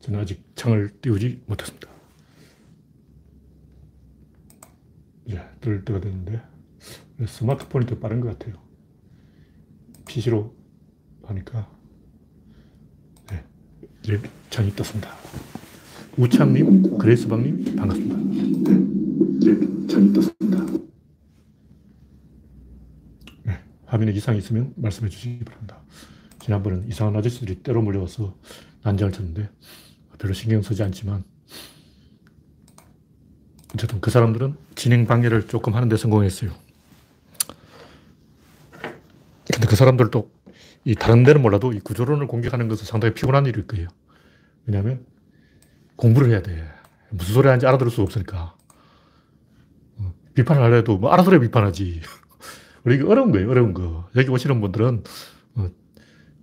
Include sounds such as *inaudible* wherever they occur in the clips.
저는 아직 창을 띄우지 못했습니다. 예, 뜰 때가 됐는데 스마트폰이 더 빠른 것 같아요. PC로 하니까 네, 네, 창이 떴습니다. 우창님, 그레이스방님 반갑습니다. 네, 네, 창이 떴습니다. 네, 화면에 이상이 있으면 말씀해 주시기 바랍니다. 지난번엔 이상한 아저씨들이 때로 몰려와서 난장을 쳤는데 별로 신경 쓰지 않지만 어쨌든 그 사람들은 진행 방해를 조금 하는데 성공했어요. 근데 그 사람들도 이 다른 데는 몰라도 이 구조론을 공격하는 것은 상당히 피곤한 일일 거예요. 왜냐하면 공부를 해야 돼. 무슨 소리 하는지 알아들을 수가 없으니까. 어, 비판을 하려도 뭐 알아들어야 비판하지. *laughs* 이게 어려운 거예요, 어려운 거. 여기 오시는 분들은 어,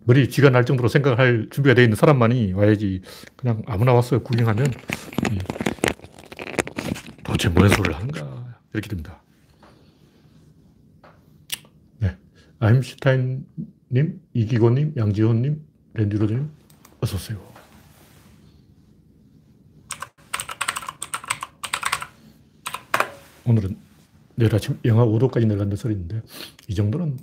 머리 쥐가 날 정도로 생각할 준비가 되어 있는 사람만이 와야지. 그냥 아무나 와서 구경하면 도대체 뭔 소리를 하는가. 이렇게 됩니다. 네. 아임슈타인님, 이기고님, 양지호님, 랜디로님, 어서 오세요. 오늘은 내일 아침 영하 5도까지 내려간다 소리인데, 이 정도는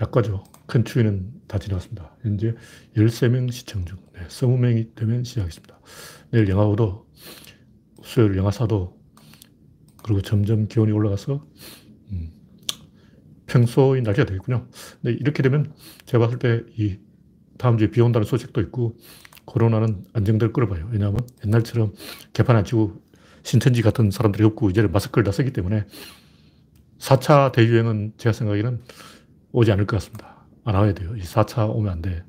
약과죠. 큰 추위는 다 지났습니다. 현재 13명 시청 중. 네, 20명이 되면 시작하겠습니다. 내일 영하 5도, 수요일 영하 4도, 그리고 점점 기온이 올라가서, 음, 평소의 날씨가 되겠군요. 근데 이렇게 되면 제가 봤을 때 이 다음 주에 비 온다는 소식도 있고, 코로나는 안정될 거로 봐요. 왜냐하면 옛날처럼 개판 안 치고 신천지 같은 사람들이 없고, 이제는 마스크를 다 쓰기 때문에 4차 대유행은 제가 생각에는 오지 않을 것 같습니다. 안 와야 돼요. 이 4차 오면 안 돼.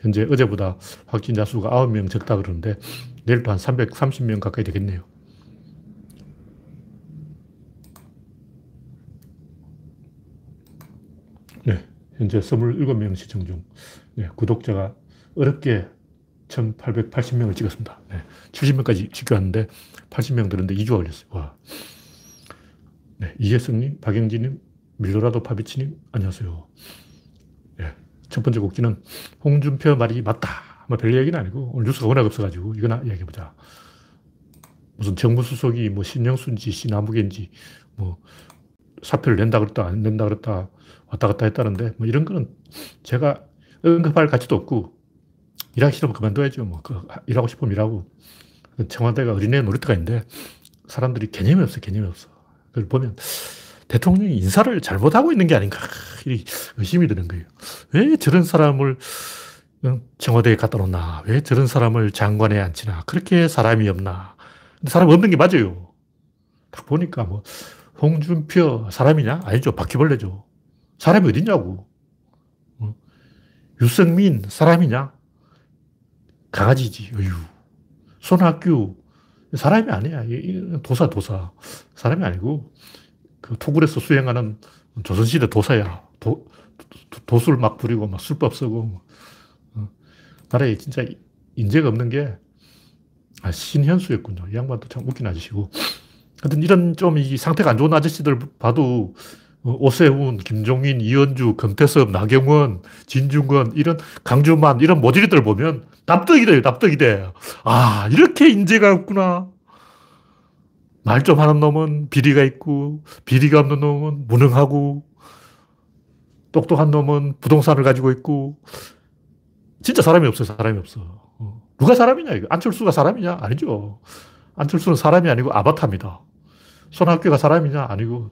현재 어제보다 확진자 수가 9명 적다 그러는데 내일도 한 330명 가까이 되겠네요. 네. 현재 27명 시청 중. 네, 구독자가 어렵게 1880명을 찍었습니다. 네, 70명까지 찍었는데 80명 들었는데 2주 걸렸어요. 와. 네, 이혜성님, 박영진님, 밀로라도 파비치님, 안녕하세요. 예, 첫 번째 곡지는 홍준표 말이 맞다. 뭐 별 얘기는 아니고 오늘 뉴스가 워낙 없어가지고 이거나 이야기해보자. 무슨 정부 수석이 뭐 신영순지 시나무겐지 뭐 사표를 낸다 그랬다 안 낸다 그랬다 왔다 갔다 했다는데 뭐 이런 거는 제가 언급할 가치도 없고 일하기 싫으면 그만둬야죠. 뭐 그 일하고 싶으면 일하고 청와대가 어린애 놀이터가 있는데 사람들이 개념이 없어 개념이 없어. 그걸 보면 대통령이 인사를 잘못하고 있는 게 아닌가. *laughs* 의심이 드는 거예요. 왜 저런 사람을 청와대에 갖다 놓나? 왜 저런 사람을 장관에 앉히나? 그렇게 사람이 없나? 사람이 없는 게 맞아요. 딱 보니까 뭐, 홍준표 사람이냐? 아니죠. 바퀴벌레죠. 사람이 어딨냐고. 어? 유승민 사람이냐? 강아지지. 어휴. 손학규 사람이 아니야. 도사, 도사. 사람이 아니고 그 토굴에서 수행하는 조선시대 도사야. 도, 도 술 막 부리고 막 술법 쓰고. 어. 나라에 진짜 인재가 없는 게 아, 신현수였군요. 이 양반도 참 웃긴 아저씨고. 하여튼 이런 좀 이 상태가 안 좋은 아저씨들 봐도 어, 오세훈, 김종인, 이현주, 금태섭, 나경원, 진중권, 이런 강주만, 이런 모질이들 보면 납득이 돼요, 납득이 돼. 아, 이렇게 인재가 없구나. 말 좀 하는 놈은 비리가 있고, 비리가 없는 놈은 무능하고, 똑똑한 놈은 부동산을 가지고 있고, 진짜 사람이 없어요, 사람이 없어. 어. 누가 사람이냐, 이거. 안철수가 사람이냐? 아니죠. 안철수는 사람이 아니고 아바타입니다. 손학규가 사람이냐? 아니고,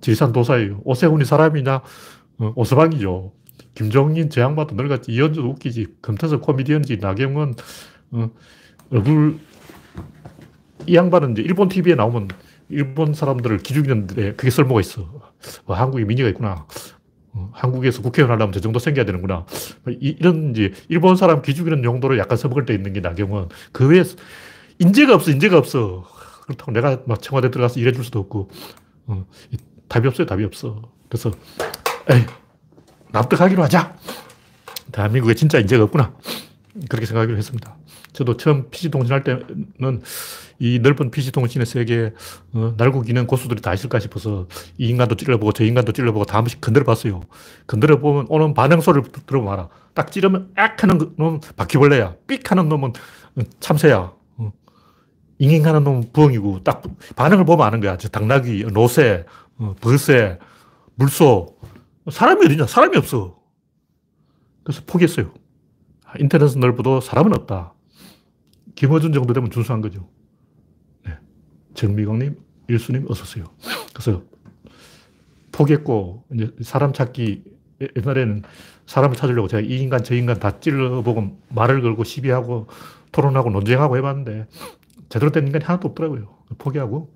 지리산 도사예요. 오세훈이 사람이냐? 어, 오서방이죠. 김종인, 저 양반도 늙었지. 이현주도 웃기지. 금태섭 코미디언지. 나경원, 어, 얼굴 이 양반은 이제 일본 TV에 나오면 일본 사람들을 기죽이는데 그게 쓸모가 있어. 어, 한국에 민의가 있구나. 어, 한국에서 국회의원 하려면 저 정도 생겨야 되는구나. 이, 런 이제 일본 사람 기죽이는 용도로 약간 써먹을 때 있는 게 나경원. 그 외에 인재가 없어, 인재가 없어. 그렇다고 내가 막 청와대 들어가서 일해줄 수도 없고, 어, 답이 없어요, 답이 없어. 그래서, 에이, 납득하기로 하자. 대한민국에 진짜 인재가 없구나. 그렇게 생각하기로 했습니다. 저도 처음 PC통신 할 때는 이 넓은 PC통신의 세계에 어, 날고기는 고수들이 다 있을까 싶어서 이 인간도 찔러보고 저 인간도 찔러보고 다 한 번씩 건드려 봤어요. 건드려 보면 오는 반응 소리를 알아. 딱 찌르면 악 하는 놈은 바퀴벌레야. 삑 하는 놈은 참새야. 어. 잉잉 하는 놈 부엉이고 딱 반응을 보면 아는 거야. 저 당나귀, 노새, 어, 벌새, 물소. 사람이 어디냐? 사람이 없어. 그래서 포기했어요. 아, 인터넷은 넓어도 사람은 없다. 김어준 정도 되면 준수한 거죠. 네. 정미광님, 일수님, 어서오세요. 그래서 포기했고, 이제 사람 찾기, 옛날에는 사람을 찾으려고 제가 이 인간, 저 인간 다 찔러보고 말을 걸고 시비하고 토론하고 논쟁하고 해봤는데 제대로 된 인간이 하나도 없더라고요. 포기하고.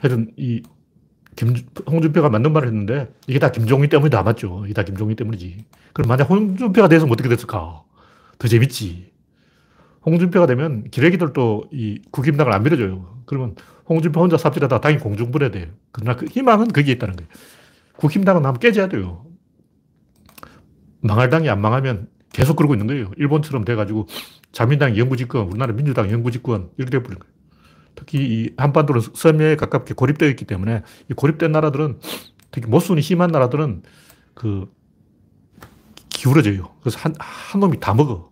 하여튼 이 김, 홍준표가 맞는 말을 했는데 이게 다 김종인 때문이 다 맞죠. 이게 다 김종인 때문이지. 그럼 만약 홍준표가 돼서 어떻게 됐을까? 더 재밌지. 홍준표가 되면 기레기들도 이 국임당을 안 밀어줘요. 그러면 홍준표 혼자 삽질하다 당이 공중분해 돼요. 그러나 그 희망은 거기에 있다는 거예요. 국힘당은 한번 깨져야 돼요. 망할 당이 안 망하면 계속 그러고 있는 거예요. 일본처럼 돼가지고 자민당 영구집권, 우리나라 민주당 영구집권 이렇게 돼버린 거예요. 특히 이 한반도는 섬에 가깝게 고립되어 있기 때문에 이 고립된 나라들은 특히 모순이 심한 나라들은 그 기울어져요. 그래서 한, 한 놈이 다 먹어.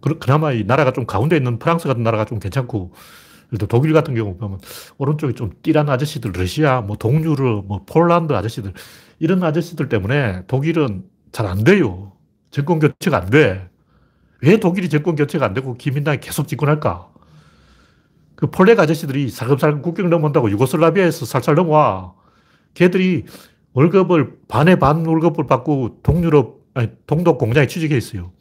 그나마 이 나라가 좀 가운데 있는 프랑스 같은 나라가 좀 괜찮고, 예를 들어 독일 같은 경우 보면 오른쪽에 좀 띠란 아저씨들, 러시아, 뭐 동유럽, 뭐 폴란드 아저씨들, 이런 아저씨들 때문에 독일은 잘 안 돼요. 정권 교체가 안 돼. 왜 독일이 정권 교체가 안 되고 기민당이 계속 집권할까? 그 폴렉 아저씨들이 살금살금 국경 넘어온다고 유고슬라비아에서 살살 넘어와. 걔들이 월급을 반에 반 월급을 받고 동유럽, 아니, 동독 공장에 취직해 있어요.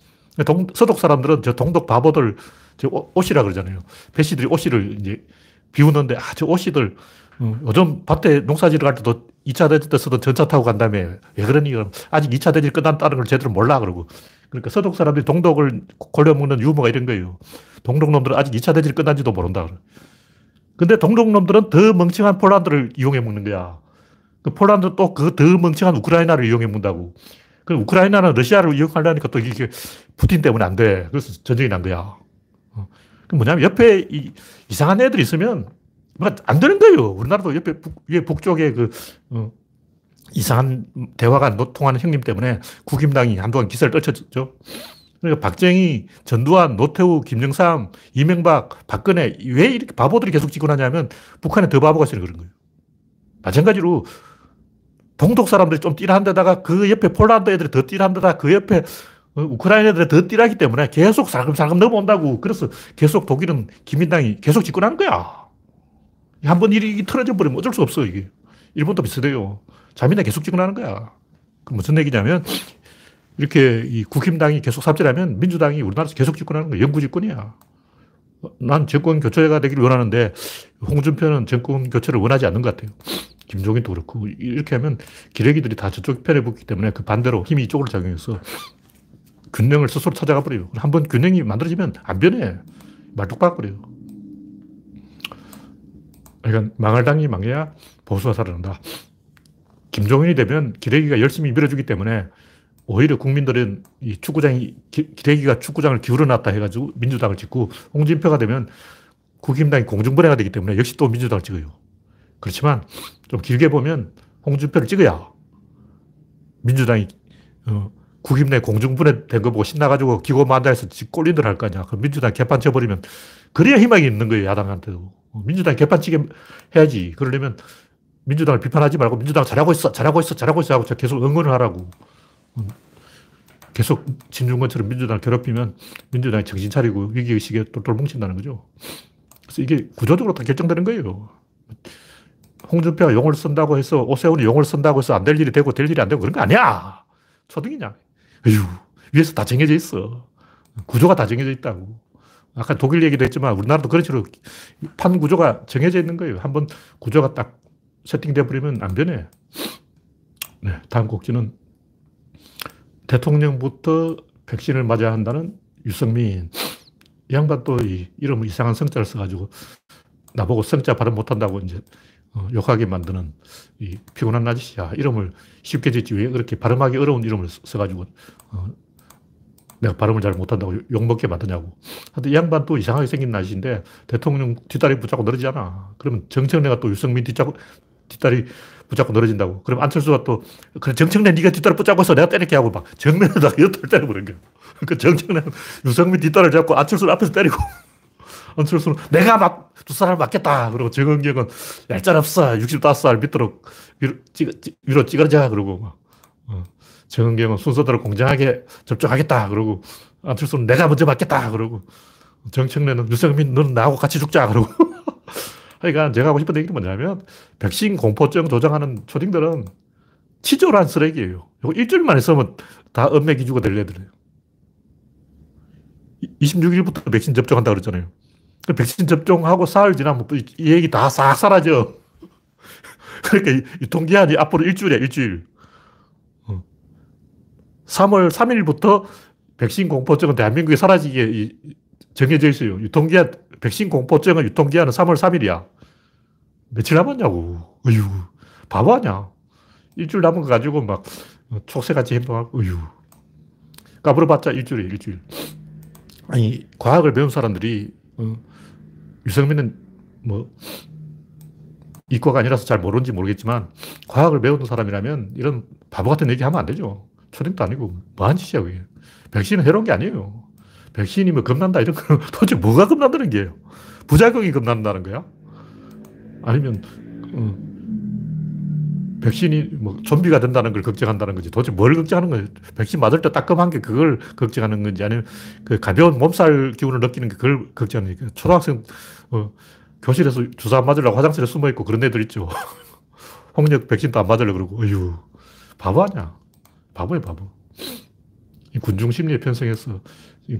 동, 서독 사람들은 저 동독 바보들, 저 옷이라 그러잖아요. 배씨들이 옷이를 이제 비우는데, 아, 저 옷이들, 어, 요즘 밭에 농사지러 갈 때도 2차 대전 때 쓰던 전차 타고 간 다음에 왜 그러니? 아직 2차 대전이 끝났다는 걸 제대로 몰라. 그러고. 그러니까 서독 사람들이 동독을 골려먹는 유머가 이런 거예요. 동독놈들은 아직 2차 대전이 끝난지도 모른다. 근데 동독놈들은 더 멍청한 폴란드를 이용해 먹는 거야. 그 폴란드 또 그 더 멍청한 우크라이나를 이용해 먹는다고. 그 우크라이나는 러시아를 이용하려니까 또 이게 푸틴 때문에 안 돼. 그래서 전쟁이 난 거야. 어. 그 뭐냐면 옆에 이, 이상한 애들이 있으면 안 되는 거예요. 우리나라도 옆에 북, 위에 북쪽에 그, 어, 이상한 대화가 통하는 형님 때문에 국임당이 한동안 기세를 떨쳤죠. 그러니까 박정희, 전두환, 노태우, 김영삼, 이명박, 박근혜 왜 이렇게 바보들이 계속 집권하냐면 북한에 더 바보가 있으니 그런 거예요. 마찬가지로 동독 사람들이 좀 띠한 데다가 그 옆에 폴란드 애들이 더 띠한 데다가 그 옆에 어, 우크라이나 애들이 더 띠하기 때문에 계속 살금살금 넘어온다고. 그래서 계속 독일은 기민당이 계속 집권하는 거야. 한 번 일이 틀어져 버리면 어쩔 수 없어, 이게. 일본도 비슷해요. 자민당 계속 집권하는 거야. 그 무슨 얘기냐면 이렇게 이 국힘당이 계속 삽질하면 민주당이 우리나라에서 계속 집권하는 거야. 영구 집권이야. 난 정권 교체가 되기를 원하는데 홍준표는 정권 교체를 원하지 않는 것 같아요. 김종인도 그렇고 이렇게 하면 기레기들이 다 저쪽 편에 붙기 때문에 그 반대로 힘이 이쪽으로 작용해서 균형을 스스로 찾아가 버려요. 한 번 균형이 만들어지면 안 변해. 말뚝 박버려요. 그러니까 망할 당이 망해야 보수가 살아난다. 김종인이 되면 기레기가 열심히 밀어주기 때문에 오히려 국민들은 이 축구장이, 기레기가 축구장을 기울여놨다 해가지고 민주당을 찍고 홍준표가 되면 국힘당이 공중분해가 되기 때문에 역시 또 민주당을 찍어요. 그렇지만 좀 길게 보면 홍준표를 찍어야 민주당이 어, 국힘내 공중분해 된 거 보고 신나가지고 기고만다해서 꼴린들 할 거 아니야. 그럼 민주당 개판 쳐버리면 그래야 희망이 있는 거예요. 야당한테도. 민주당 개판 치게 해야지. 그러려면 민주당을 비판하지 말고 민주당 잘하고 있어, 잘하고 있어, 잘하고 있어 하고 계속 응원을 하라고. 계속 진중권처럼 민주당을 괴롭히면 민주당이 정신 차리고 위기의식에 똘똘 뭉친다는 거죠. 그래서 이게 구조적으로 다 결정되는 거예요. 홍준표가 용을 쓴다고 해서 오세훈이 용을 쓴다고 해서 안 될 일이 되고 될 일이 안 되고 그런 거 아니야. 초등이냐. 에휴, 위에서 다 정해져 있어. 구조가 다 정해져 있다고. 아까 독일 얘기도 했지만 우리나라도 그런 식으로 판 구조가 정해져 있는 거예요. 한번 구조가 딱 세팅돼 버리면 안 변해. 네, 다음 곡지는 대통령부터 백신을 맞아야 한다는 유승민. 이 양반 또 이, 이름 이상한 성자를 써가지고 나보고 성자 발음 못한다고 이제 어, 욕하게 만드는 이 피곤한 아저씨야. 이름을 쉽게 짓지 왜 그렇게 발음하기 어려운 이름을 써가지고 어, 내가 발음을 잘 못한다고 욕먹게 만드냐고. 하여튼 이 양반 또 이상하게 생긴 아저씨인데 대통령 뒷다리 붙잡고 늘어지잖아. 그러면 정청래가 또 유승민 뒷잡고, 뒷다리 붙잡고 늘어진다고. 그럼 안철수가 또, 그래, 정청래 네가 뒷다리 붙잡고 해서 내가 때릴게 하고 막 정면에다가 *laughs* 엿을 때려버린 거야. *laughs* 그 정청래는 유승민 뒷다리를 잡고 안철수를 앞에서 때리고 *laughs* 안철수는 내가 막 두 사람을 맞겠다. 그리고 정은경은 얄짤없어. 65살 밑도록 위로, 찌, 위로 찌그러져. 그러고 막. 어. 정은경은 순서대로 공정하게 접촉하겠다. 그러고 안철수는 내가 먼저 맞겠다. 그러고 정청래는 유승민 너는 나하고 같이 죽자. 그러고 하여간 제가 하고 싶은 얘기는 뭐냐면 백신 공포증 조장하는 초딩들은 치졸한 쓰레기예요. 이거 일주일 만에 쓰면 다 음매 기주가 될 애들이에요. 26일부터 백신 접종한다 그랬잖아요. 그 백신 접종하고 사흘 지나면 이 얘기 다 싹 사라져. *laughs* 그러니까 유통기한이 앞으로 일주일이야, 일주일. 3월 3일부터 백신 공포증은 대한민국에 사라지게 정해져 있어요. 유통기한, 백신 공포증은 유통기한은 3월 3일이야. 며칠 남았냐고. 어휴, 바보 아냐. 일주일 남은 거 가지고 막 촉새같이 행동하고, 어휴. 까불어봤자 일주일이에요, 일주일. 아니, 과학을 배운 사람들이, 어, 유승민은 뭐, 이과가 아니라서 잘 모르는지 모르겠지만, 과학을 배우는 사람이라면 이런 바보 같은 얘기 하면 안 되죠. 초딩도 아니고, 뭐 하는 짓이야, 그게. 백신은 해로운 게 아니에요. 백신이 뭐 겁난다, 이런 거는 *laughs* 도대체 뭐가 겁난다는 게요? 부작용이 겁난다는 거야? 아니면, 어, 백신이 뭐 좀비가 된다는 걸 걱정한다는 거지. 도대체 뭘 걱정하는 거예요? 백신 맞을 때 따끔한 게 그걸 걱정하는 건지 아니면 그 가벼운 몸살 기운을 느끼는 게 그걸 걱정하는 거 초등학생, 어, 교실에서 주사 안 맞으려고 화장실에 숨어 있고 그런 애들 있죠. *laughs* 홍역 백신도 안 맞으려고 그러고, 어휴, 바보 아냐. 바보야, 바보. 군중 심리에 편성해서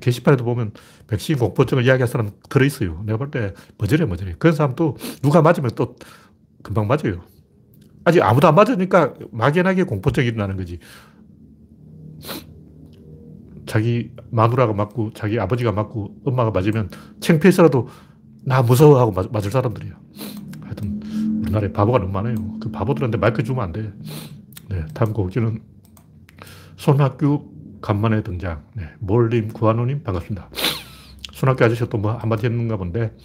게시판에도 보면 백신 공포증을 이야기할 사람 들어있어요. 내가 볼 때 머저래, 머저래. 그런 사람도 누가 맞으면 또 금방 맞아요. 아직 아무도 안 맞으니까 막연하게 공포증이 일어나는 거지. 자기 마누라가 맞고 자기 아버지가 맞고 엄마가 맞으면 창피해서라도 나 무서워하고 맞, 을 사람들이야. 하여튼 우리나라에 바보가 너무 많아요. 그 바보들한테 마이크 주면 안 돼. 네, 다음 곡지는 손학규 간만에 등장. 네, 몰님, 구한호님 반갑습니다. 손학규 아저씨가 또 뭐 한마디 했는가 본데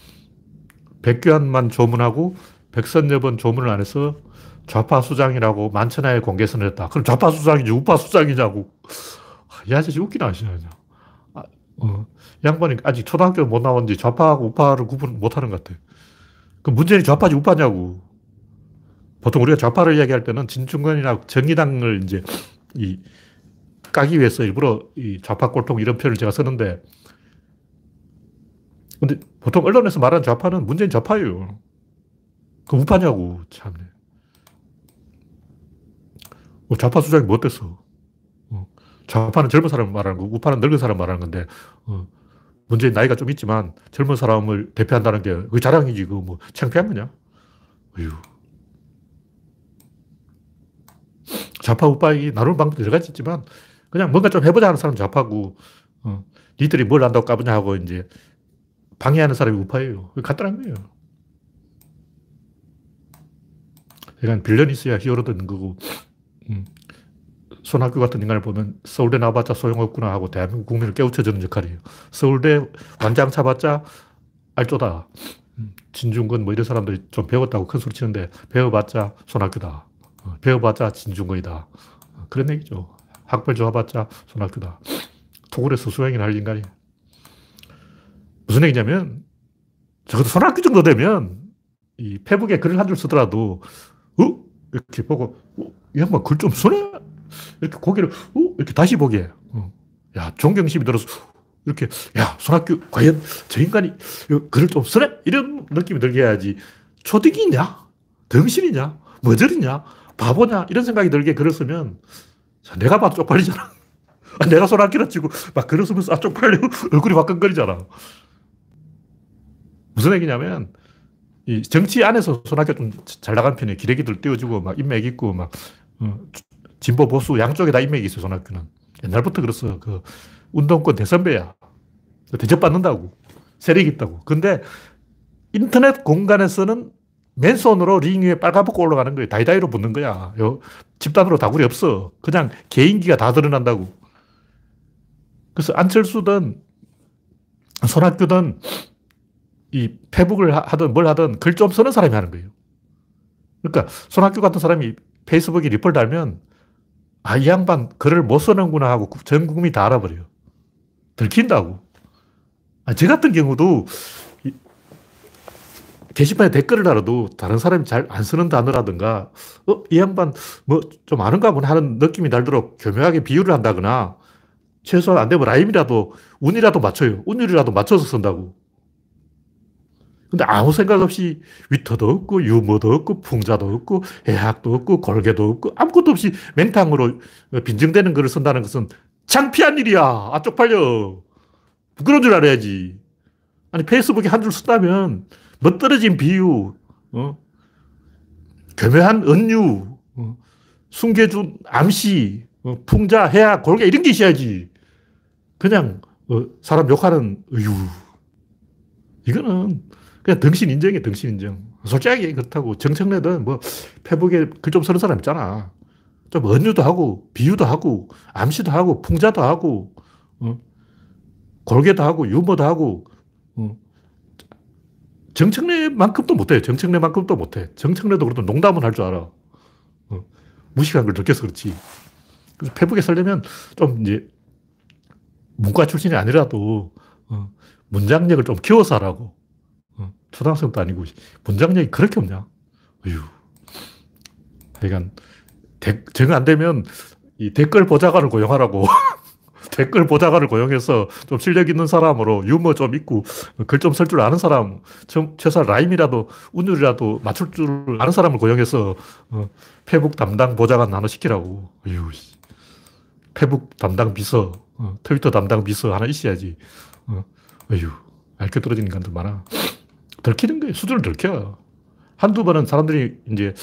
백교환만 조문하고 백선엽은 조문을 안 해서 좌파 수장이라고 만천하에 공개선을 했다. 그럼 좌파 수장이지 우파 수장이냐고. 이 아저씨 웃기나 하시냐. 아, 어. 양반이 아직 초등학교 못 나온 지 좌파하고 우파를 구분 못 하는 것 같아. 그 문재인이 좌파지 우파냐고. 보통 우리가 좌파를 이야기할 때는 진중권이나 정의당을 이제 이 까기 위해서 일부러 이 좌파 꼴통 이런 표현을 제가 쓰는데 근데 보통 언론에서 말하는 좌파는 문재인 좌파예요. 그 우파냐고, 참. 뭐 좌파 수장이 뭐 어땠어? 어. 좌파는 젊은 사람 말하는 거고, 우파는 늙은 사람 말하는 건데, 어. 문제는 나이가 좀 있지만 젊은 사람을 대표한다는 게 그 자랑이지, 그 뭐 창피한 거냐? 어휴. 좌파 우파이 나누는 방법도 여러 가지 있지만, 그냥 뭔가 좀 해보자 하는 사람 좌파고, 어. 니들이 뭘 안다고 까부냐 하고 이제 방해하는 사람이 우파예요. 간단한 거예요. 그러니까 빌런이 있어야 히어로도 있는 거고, 음. 손학규 같은 인간을 보면 서울대 나와봤자 소용없구나 하고 대한민국 국민을 깨우쳐주는 역할이에요. 서울대 완장 차봤자 알조다. 음. 진중권 뭐 이런 사람들이 좀 배웠다고 큰 소리 치는데 배워봤자 손학규다. 어, 배워봤자 진중권이다. 어, 그런 얘기죠. 학벌 좋아봤자 손학규다. 토굴에서 수행이나 할 인간이. 무슨 얘기냐면 적어도 손학규 정도 되면 이 페북에 글을 한 줄 쓰더라도 어? 이렇게 보고 어? 이 양반 글좀 써네? 이렇게 고개를 어? 이렇게 다시 보게. 어. 야 존경심이 들어서 이렇게 야 손학규 과연 저 인간이 글을 좀 쓰네? 이런 느낌이 들게 해야지 초딩이냐? 덩신이냐? 머저리냐? 바보냐? 이런 생각이 들게 글을 쓰면 내가 봐도 쪽팔리잖아. *laughs* 내가 손학규라 치고 막 쓰면서 아 쪽팔려 *laughs* 얼굴이 화끈거리잖아. 무슨 얘기냐면 이 정치 안에서 손학규 좀잘 나간 편이에요. 기레기들 띄워주고 막 인맥 있고 막 어, 진보 보수 양쪽에 다 인맥이 있어요. 손학규는 옛날부터 그랬어. 그 운동권 대선배야. 대접받는다고 세력이 있다고. 근데 인터넷 공간에서는 맨손으로 링 위에 빨가벗고 올라가는 거예요. 다이다이로 붙는 거야. 요, 집단으로 다구리 없어. 그냥 개인기가 다 드러난다고. 그래서 안철수든 손학규든 이 페북을 하든 뭘 하든 글 좀 쓰는 사람이 하는 거예요. 그러니까 손학규 같은 사람이 페이스북에 리플 달면 아, 이 양반 글을 못 쓰는구나 하고 전 국민이 다 알아버려요. 들킨다고. 아, 저 같은 경우도 게시판에 댓글을 달아도 다른 사람이 잘 안 쓰는 단어라든가, 어, 이 양반 뭐 좀 아는가 보네 하는 느낌이 날도록 교묘하게 비유를 한다거나, 최소한 안 되면 라임이라도, 운이라도 맞춰요. 운율이라도 맞춰서 쓴다고. 근데 아무 생각 없이 위터도 없고, 유머도 없고, 풍자도 없고, 해학도 없고, 골개도 없고, 아무것도 없이 맹탕으로 빈정되는 글을 쓴다는 것은 창피한 일이야. 아, 쪽팔려. 그런 줄 알아야지. 아니, 페이스북에 한줄 쓴다면, 멋떨어진 비유, 어? 교묘한 은유, 어? 숨겨준 암시, 어? 풍자, 해악, 골개 이런 게 있어야지. 그냥 어, 사람 욕하는 의유. 이거는 그냥 등신 인정이에요, 등신 인정. 솔직하게 그렇다고 정청래든 뭐 페북에 글 좀 쓰는 사람 있잖아. 좀 은유도 하고, 비유도 하고, 암시도 하고, 풍자도 하고, 어? 골개도 하고, 유머도 하고, 어? 정청래만큼도 못해. 정청래만큼도 못해. 정청래도 그래도 농담은 할 줄 알아. 어. 무식한 걸 느껴서 그렇지. 그래서 페북에 살려면 좀 이제 문과 출신이 아니라도 어, 문장력을 좀 키워서 하라고. 어, 초등학생도 아니고 문장력이 그렇게 없냐. 어휴. 하여간 정안 되면 이 댓글 보좌관을 고용하라고. *laughs* 댓글 보좌관을 고용해서 좀 실력 있는 사람으로 유머 좀 있고 글 좀 쓸 줄 아는 사람, 최소한 라임이라도 운율이라도 맞출 줄 아는 사람을 고용해서 어, 페북 담당 보좌관 하나 시키라고. 어휴, 페북 담당 비서, 어, 트위터 담당 비서 하나 있어야지. 어, 어휴, 알게 떨어지는 인간들 많아. 들키는 거예요. 수준을 들켜. 한두 번은 사람들이 이제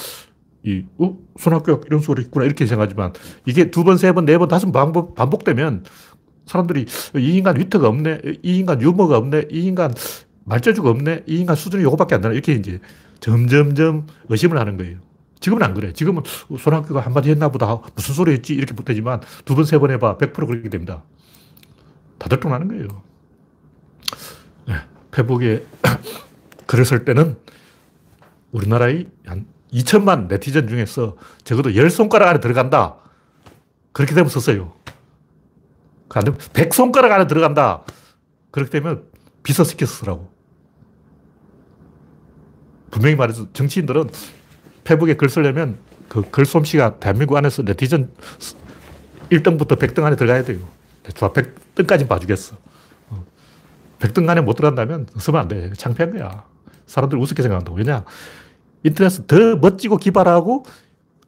이, 어? 손학규 이런 소리 있구나. 이렇게 생각하지만 이게 두 번, 세 번, 네 번, 다섯 번 반복, 반복되면 사람들이 이 인간 위트가 없네. 이 인간 유머가 없네. 이 인간 말재주가 없네. 이 인간 수준이 요거밖에 안 되나. 이렇게 이제 점점점 의심을 하는 거예요. 지금은 안 그래. 지금은 손학규가 한마디 했나 보다. 무슨 소리 했지? 이렇게 못되지만 두 번, 세 번 해봐. 100% 그렇게 됩니다. 다들 통하는 거예요. 네. 페북에 *coughs* 글을 쓸 때는 우리나라의 한 2천만 네티즌 중에서 적어도 열 손가락 안에 들어간다. 그렇게 되면 썼어요. 안 되면 100손가락 안에 들어간다. 그렇게 되면 비서시켜서 쓰라고. 분명히 말해서 정치인들은 페북에 글 쓰려면 그 글솜씨가 대한민국 안에서 네티즌 1등부터 100등 안에 들어가야 돼요. 좋아, 100등까지 봐주겠어. 100등 어. 안에 못 들어간다면 쓰면 안 돼. 창피한 거야. 사람들 우습게 생각한다고. 왜냐? 인터넷은 더 멋지고 기발하고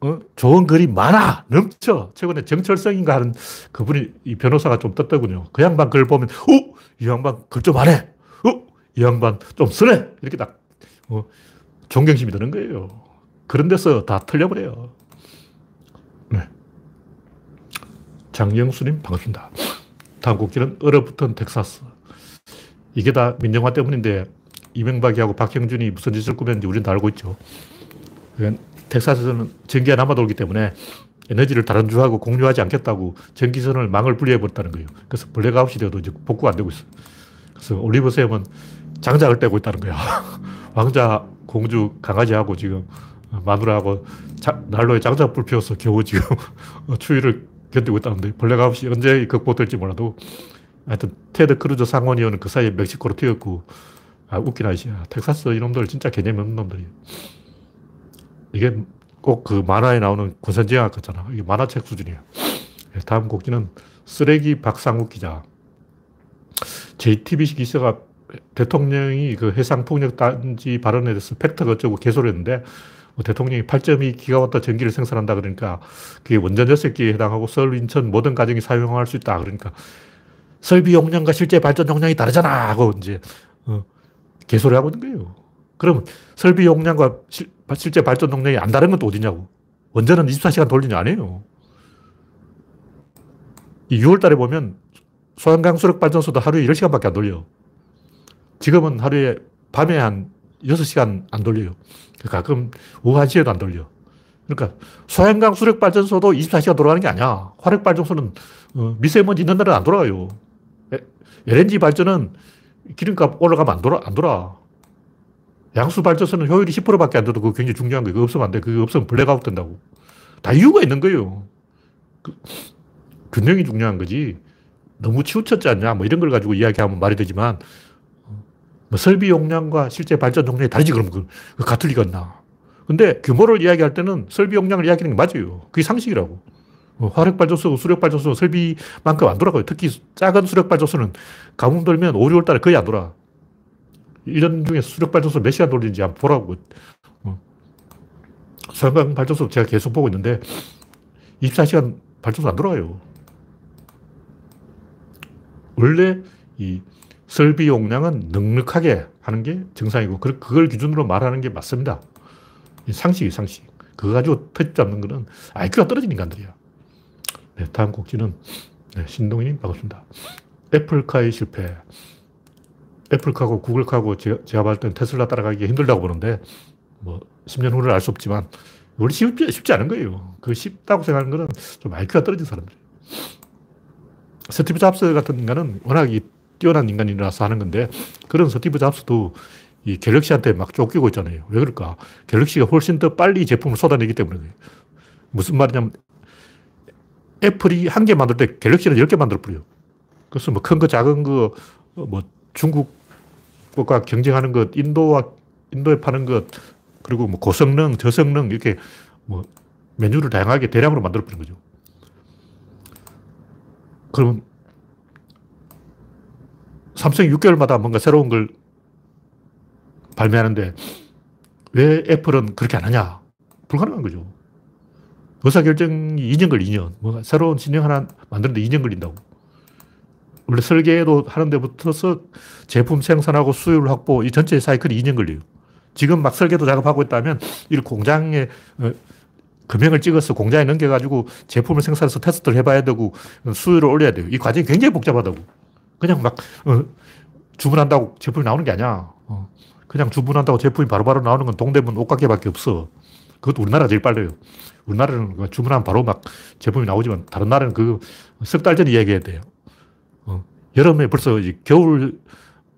어? 좋은 글이 많아 넘쳐 최근에 정철성인가 하는 그분이 이 변호사가 좀 떴더군요 그 양반 글 보면 어? 이 양반 글 좀 안 해. 어? 이 양반 좀 쓰네. 이렇게 딱 어, 존경심이 드는 거예요. 그런 데서 다 틀려버려요. 네. 장영수님 반갑습니다. 다음 꼭지는 얼어붙은 텍사스. 이게 다 민영화 때문인데 이명박이하고 박형준이 무슨 짓을 꾸몄는지 우리는 다 알고 있죠. 텍사스에서는 전기가 남아돌기 때문에 에너지를 다른 주하고 공유하지 않겠다고 전기선을 망을 분리해버렸다는 거예요. 그래서 블랙아웃이 되어도 이제 복구가 안 되고 있어요. 그래서 올리브쌤은 장작을 때고 있다는 거야. *laughs* 왕자, 공주, 강아지하고 지금 마누라하고 자, 난로에 장작불 피워서 겨우 지금 *laughs* 추위를 견디고 있다는데 블랙아웃이 언제 극복될지 몰라도 하여튼 테드 크루즈 상원의원은 그 사이에 멕시코로 튀었고 아, 웃긴 아저씨야. 텍사스 이놈들 진짜 개념 없는 놈들이에요. 이게 꼭 그 만화에 나오는 권선징악 같잖아. 이게 만화책 수준이야. 예, 다음 꼭지는 쓰레기 박상욱 기자. JTBC 기자가 대통령이 그 해상폭력 단지 발언에 대해서 팩트가 어쩌고 개소를 했는데 뭐 대통령이 8.2기가와트 전기를 생산한다 그러니까 그게 원전 6개에 해당하고 서울, 인천 모든 가정이 사용할 수 있다 그러니까 설비 용량과 실제 발전 용량이 다르잖아 하고 이제 어, 개소리 하고 있는 거예요. 그럼 설비 용량과 실, 제 발전 용량이 안 다른 건 또 어디냐고. 원전은 24시간 돌리냐 아니에요. 이 6월 달에 보면 소양강 수력 발전소도 하루에 10시간밖에 안 돌려. 지금은 하루에 밤에 한 6시간 안 돌려요. 가끔 오후 1시에도 안 돌려. 그러니까 소양강 수력 발전소도 24시간 돌아가는 게 아니야. 화력 발전소는 어, 미세먼지 있는 날은 안 돌아가요. LNG 발전은 기름값 올라가면 안 돌아, 안 돌아. 양수 발전소는 효율이 10%밖에 안 돼도 그거 굉장히 중요한 거예요. 그거 없으면 안 돼. 그거 없으면 블랙아웃 된다고. 다 이유가 있는 거예요. 그, 균형이 중요한 거지. 너무 치우쳤지 않냐, 뭐 이런 걸 가지고 이야기하면 말이 되지만, 뭐 설비 용량과 실제 발전 용량이 다르지, 그러면 그, 그 같을 리가 있나. 근데 규모를 이야기할 때는 설비 용량을 이야기하는 게 맞아요. 그게 상식이라고. 뭐 화력 발전소, 수력 발전소 설비만큼 안 돌아가요. 특히 작은 수력 발전소는 가뭄 돌면 5, 6월 달에 거의 안 돌아. 1년 중에 수력 발전소 몇 시간 돌리는지 한번 보라고. 어. 소형 발전소 제가 계속 보고 있는데 24시간 발전소 안 돌아가요. 원래 이 설비 용량은 넉넉하게 하는 게 정상이고 그걸 기준으로 말하는 게 맞습니다. 상식이 상식. 그거 가지고 터집 잡는 거는 IQ가 떨어진 인간들이야. 네, 다음 꼭지는 네, 신동희님 반갑습니다. 애플카의 실패. 애플카고 구글카고 제가, 봤을 땐 테슬라 따라가기 힘들다고 보는데 뭐 10년 후를 알 수 없지만 우리 쉽지, 쉽지 않은 거예요. 그 쉽다고 생각하는 거는 좀 IQ가 떨어진 사람들. 스티브 잡스 같은 인간은 워낙 뛰어난 인간이라서 하는 건데 그런 스티브 잡스도 이 갤럭시한테 막 쫓기고 있잖아요. 왜 그럴까? 갤럭시가 훨씬 더 빨리 제품을 쏟아내기 때문에 무슨 말이냐면 애플이 한 개 만들 때 갤럭시는 열 개 만들어 버려요. 그래서 뭐 큰 거, 작은 거, 뭐 중국과 경쟁하는 것, 인도와, 인도에 파는 것, 그리고 뭐 고성능, 저성능, 이렇게 뭐 메뉴를 다양하게 대량으로 만들어 버린 거죠. 그러면 삼성이 6개월마다 뭔가 새로운 걸 발매하는데 왜 애플은 그렇게 안 하냐? 불가능한 거죠. 의사결정이 2년 걸려, 2년. 뭐 새로운 진영 하나 만드는데 2년 걸린다고. 원래 설계도 하는데 붙어서 제품 생산하고 수율 확보, 이 전체 사이클이 2년 걸려요. 지금 막 설계도 작업하고 있다면 이 공장에 어, 금형을 찍어서 공장에 넘겨가지고 제품을 생산해서 테스트를 해봐야 되고 수율을 올려야 돼요. 이 과정이 굉장히 복잡하다고. 그냥 막 어, 주문한다고 제품이 나오는 게 아니야. 어, 그냥 주문한다고 제품이 바로바로 바로 나오는 건 동대문 옷가게밖에 없어. 그것도 우리나라가 제일 빨라요. 우리나라는 그 주문하면 바로 막 제품이 나오지만 다른 나라는 그 석 달 전에 이야기해야 돼요. 어. 여름에 벌써 겨울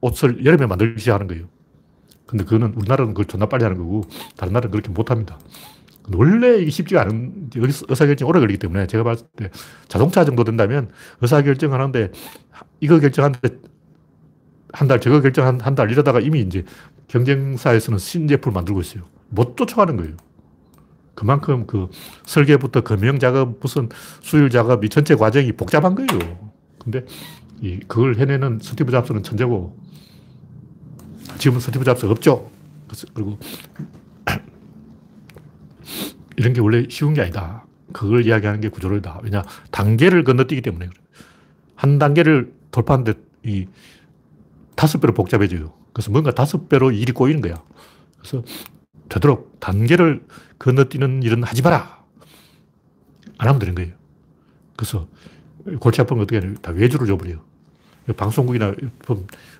옷을 여름에 만들기 시작하는 거예요. 근데 그거는 우리나라는 그걸 존나 빨리 하는 거고 다른 나라는 그렇게 못 합니다. 원래 이게 쉽지가 않은, 의사결정이 오래 걸리기 때문에 제가 봤을 때 자동차 정도 된다면 의사결정 하는데 이거 결정하는데 한 달, 저거 결정 한, 한 달 이러다가 이미 이제 경쟁사에서는 신제품을 만들고 있어요. 못 쫓아가는 거예요. 그만큼 그 설계부터 금형 작업, 무슨 수율 작업, 이 전체 과정이 복잡한 거예요. 근데 이 그걸 해내는 스티브 잡스는 천재고 지금은 스티브 잡스 없죠. 그리고 *clears throat* 이런 게 원래 쉬운 게 아니다. 그걸 이야기하는 게 구조론이다. 왜냐 단계를 건너뛰기 때문에 한 단계를 돌파하는데 이 다섯 배로 복잡해져요. 그래서 뭔가 다섯 배로 일이 꼬이는 거야. 그래서 되도록 단계를 건너뛰는 일은 하지 마라. 안 하면 되는 거예요. 그래서 골치 아픈 거 어떻게. 다 외주를 줘버려요. 방송국이나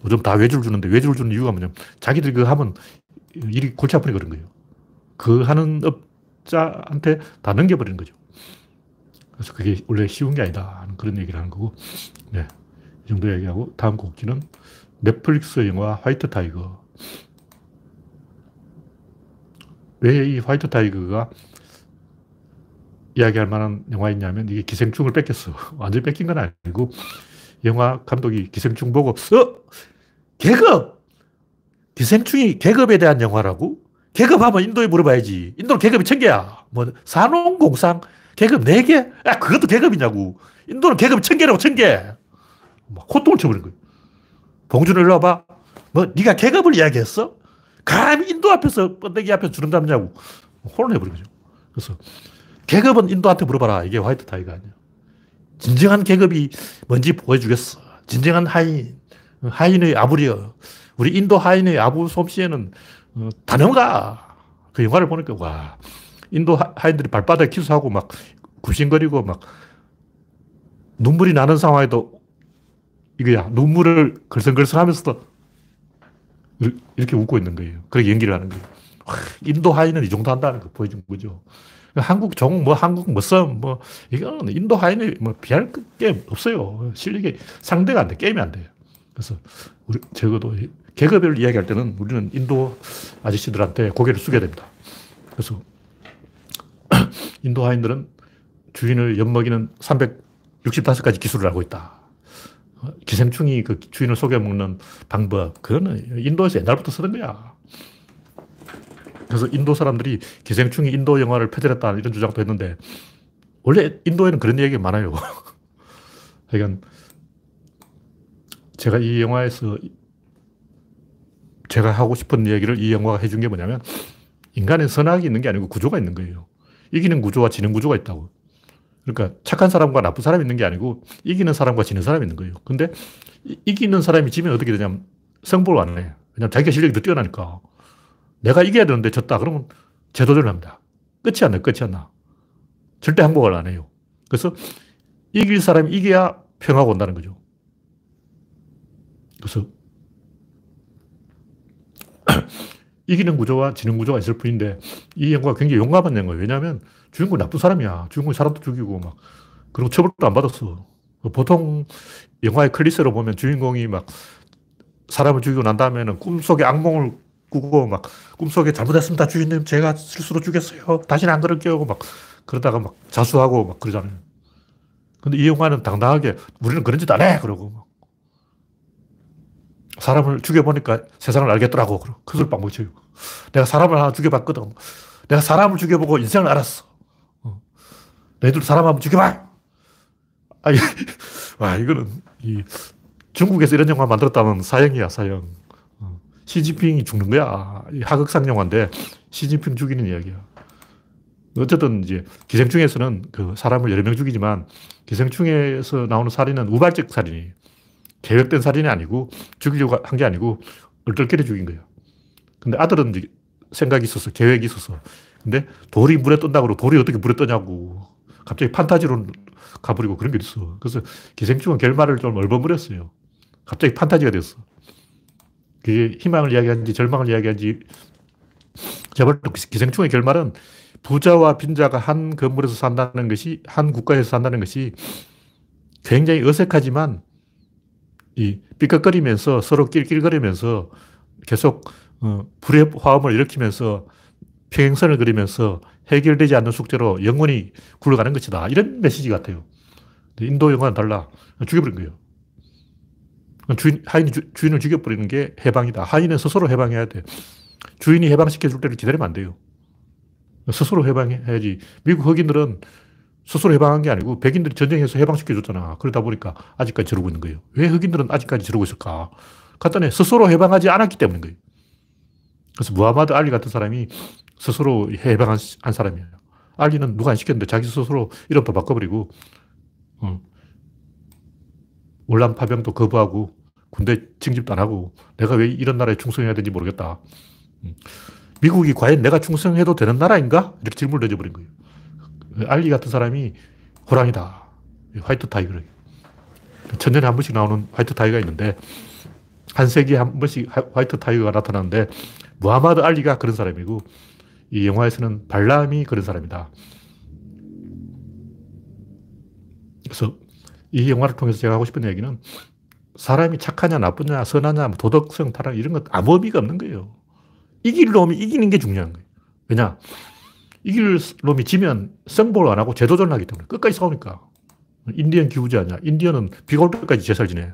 요즘 다 외주를 주는데 외주를 주는 이유가 뭐냐면 자기들이 그 하면 일이 골치 아프니 그런 거예요. 그 하는 업자한테 다 넘겨버리는 거죠. 그래서 그게 원래 쉬운 게 아니다. 하는 그런 얘기를 하는 거고. 네. 이 정도 얘기하고 다음 꼭지는 넷플릭스 영화 화이트 타이거. 왜 이 화이트 타이거가 이야기할 만한 영화였냐면 이게 기생충을 베꼈어. *laughs* 완전히 베낀 건 아니고 영화 감독이 기생충 보고 어? 계급! 기생충이 계급에 대한 영화라고? 계급하면 인도에 물어봐야지. 인도는 계급이 천 개야. 뭐 산업공상 계급 네 개? 야 그것도 계급이냐고. 인도는 계급이 천 개라고 천 개. 막 콧등을 쳐버린 거예요. 봉준호 일로 와봐. 뭐 네가 계급을 이야기했어? 감히 인도 앞에서 번데기 앞에서 주름 잡냐고 혼을 해버린 거죠. 그래서 계급은 인도한테 물어봐라. 이게 화이트 타이거 아니야. 진정한 계급이 뭔지 보여주겠어. 진정한 하인. 하인의 아부리여. 우리 인도 하인의 아부 솜씨에는 어, 단영가. 그 영화를 보니까 와. 인도 하인들이 발바닥에 키스하고 막 굽신거리고 막 눈물이 나는 상황에도 이거야. 눈물을 걸성걸성 하면서도 이렇게 웃고 있는 거예요. 그렇게 연기를 하는 거예요. 인도 하인은 이 정도 한다는 거 보여준 거죠. 한국 종, 뭐, 한국 뭐, 썸, 뭐, 이건 인도 하인이 뭐, 비할 게 없어요. 실력이 상대가 안 돼. 게임이 안 돼요. 그래서, 우리, 적어도 계급을 이야기할 때는 우리는 인도 아저씨들한테 고개를 숙여야 됩니다. 그래서, *clears throat* 인도 하인들은 주인을 엿먹이는 365가지 기술을 알고 있다. 기생충이 그 주인을 속여먹는 방법, 그거는 인도에서 옛날부터 쓰던 거야. 그래서 인도 사람들이 기생충이 인도 영화를 표절했다 이런 주장도 했는데 원래 인도에는 그런 얘기가 많아요. *laughs* 그러니까 제가 이 영화에서 제가 하고 싶은 얘기를 이 영화가 해준 게 뭐냐면 인간의 선악이 있는 게 아니고 구조가 있는 거예요. 이기는 구조와 지는 구조가 있다고. 그러니까 착한 사람과 나쁜 사람이 있는 게 아니고 이기는 사람과 지는 사람이 있는 거예요. 근데 이기는 사람이 지면 어떻게 되냐면 승부를 안 해. 왜냐면 자기가 실력이 더 뛰어나니까. 내가 이겨야 되는데 졌다. 그러면 재도전을 합니다. 끝이 안 나, 끝이 안 나. 절대 항복을 안 해요. 그래서 이길 사람이 이겨야 평화가 온다는 거죠. 그래서 *clears throat* 이기는 구조와 지는 구조가 있을 뿐인데 이 영화가 굉장히 용감한 영화예요. 왜냐하면 주인공 나쁜 사람이야. 주인공이 사람도 죽이고 막 그리고 처벌도 안 받았어. 보통 영화의 클리셰로 보면 주인공이 막 사람을 죽이고 난 다음에는 꿈속에 악몽을 꾸고 막 꿈속에 잘못했습니다. 주인님 제가 실수로 죽였어요. 다시는 안 그럴게요. 막 그러다가 막 자수하고 막 그러잖아요. 근데 이 영화는 당당하게 우리는 그런 짓 안 해. 그러고 막 사람을 죽여보니까 세상을 알겠더라고. 그걸 빵 먹쳐요. 내가 사람을 하나 죽여봤거든. 내가 사람을 죽여보고 인생을 알았어. 어. 너희들 사람 한번 죽여봐! 아, 이, 와, 이거는, 이, 중국에서 이런 영화 만들었다면 사형이야, 사형. 어. 시진핑이 죽는 거야. 하극상 영화인데, 시진핑 죽이는 이야기야. 어쨌든 이제 기생충에서는 그 사람을 여러 명 죽이지만 기생충에서 나오는 살인은 우발적 살인이에요. 계획된 살인이 아니고 죽이려고 한 게 아니고 얼떨결에 죽인 거예요. 근데 아들은 생각이 있었어. 계획이 있었어. 근데 돌이 물에 뜬다고 돌이 어떻게 물에 떠냐고. 갑자기 판타지로 가버리고 그런 게 있어. 그래서 기생충은 결말을 좀 얼버무렸어요. 갑자기 판타지가 됐어. 그게 희망을 이야기하는지 절망을 이야기하는지 제가 볼 기생충의 결말은 부자와 빈자가 한 건물에서 산다는 것이 한 국가에서 산다는 것이 굉장히 어색하지만 이 삐걱거리면서 서로 낄낄거리면서 계속 어, 불의 화음을 일으키면서 평행선을 그리면서 해결되지 않는 숙제로 영원히 굴러가는 것이다. 이런 메시지 같아요. 인도 영화는 달라. 죽여버린 거예요. 주인, 하인이 주, 인을 죽여버리는 게 해방이다. 하인은 스스로 해방해야 돼. 주인이 해방시켜줄 때를 기다리면 안 돼요. 스스로 해방해야지. 미국 흑인들은 스스로 해방한 게 아니고 백인들이 전쟁해서 해방시켜줬잖아. 그러다 보니까 아직까지 저러고 있는 거예요. 왜 흑인들은 아직까지 저러고 있을까? 간단해. 스스로 해방하지 않았기 때문인 거예요. 그래서 무하마드 알리 같은 사람이 스스로 해방한 한 사람이에요. 알리는 누가 안 시켰는데 자기 스스로 이름도 바꿔버리고, 어. 월남 파병도 거부하고, 군대 징집도 안 하고, 내가 왜 이런 나라에 충성해야 되는지 모르겠다. 음. 미국이 과연 내가 충성해도 되는 나라인가? 이렇게 질문을 던져버린 거예요. 알리 같은 사람이 호랑이다. 화이트 타이거. 천년에 한 번씩 나오는 화이트 타이거가 있는데, 한 세기에 한 번씩 화이트 타이거가 나타나는데, 무하마드 알리가 그런 사람이고, 이 영화에서는 발람이 그런 사람이다. 그래서 이 영화를 통해서 제가 하고 싶은 얘기는 사람이 착하냐, 나쁘냐, 선하냐, 뭐 도덕성, 타락, 이런 것 아무 의미가 없는 거예요. 이길 놈이 이기는 게 중요한 거예요. 왜냐? 이길 놈이 지면 승복을 안 하고 재도전을 하기 때문에 끝까지 싸우니까. 인디언 기후제 아니야. 인디언은 비가 올 때까지 제살 지내.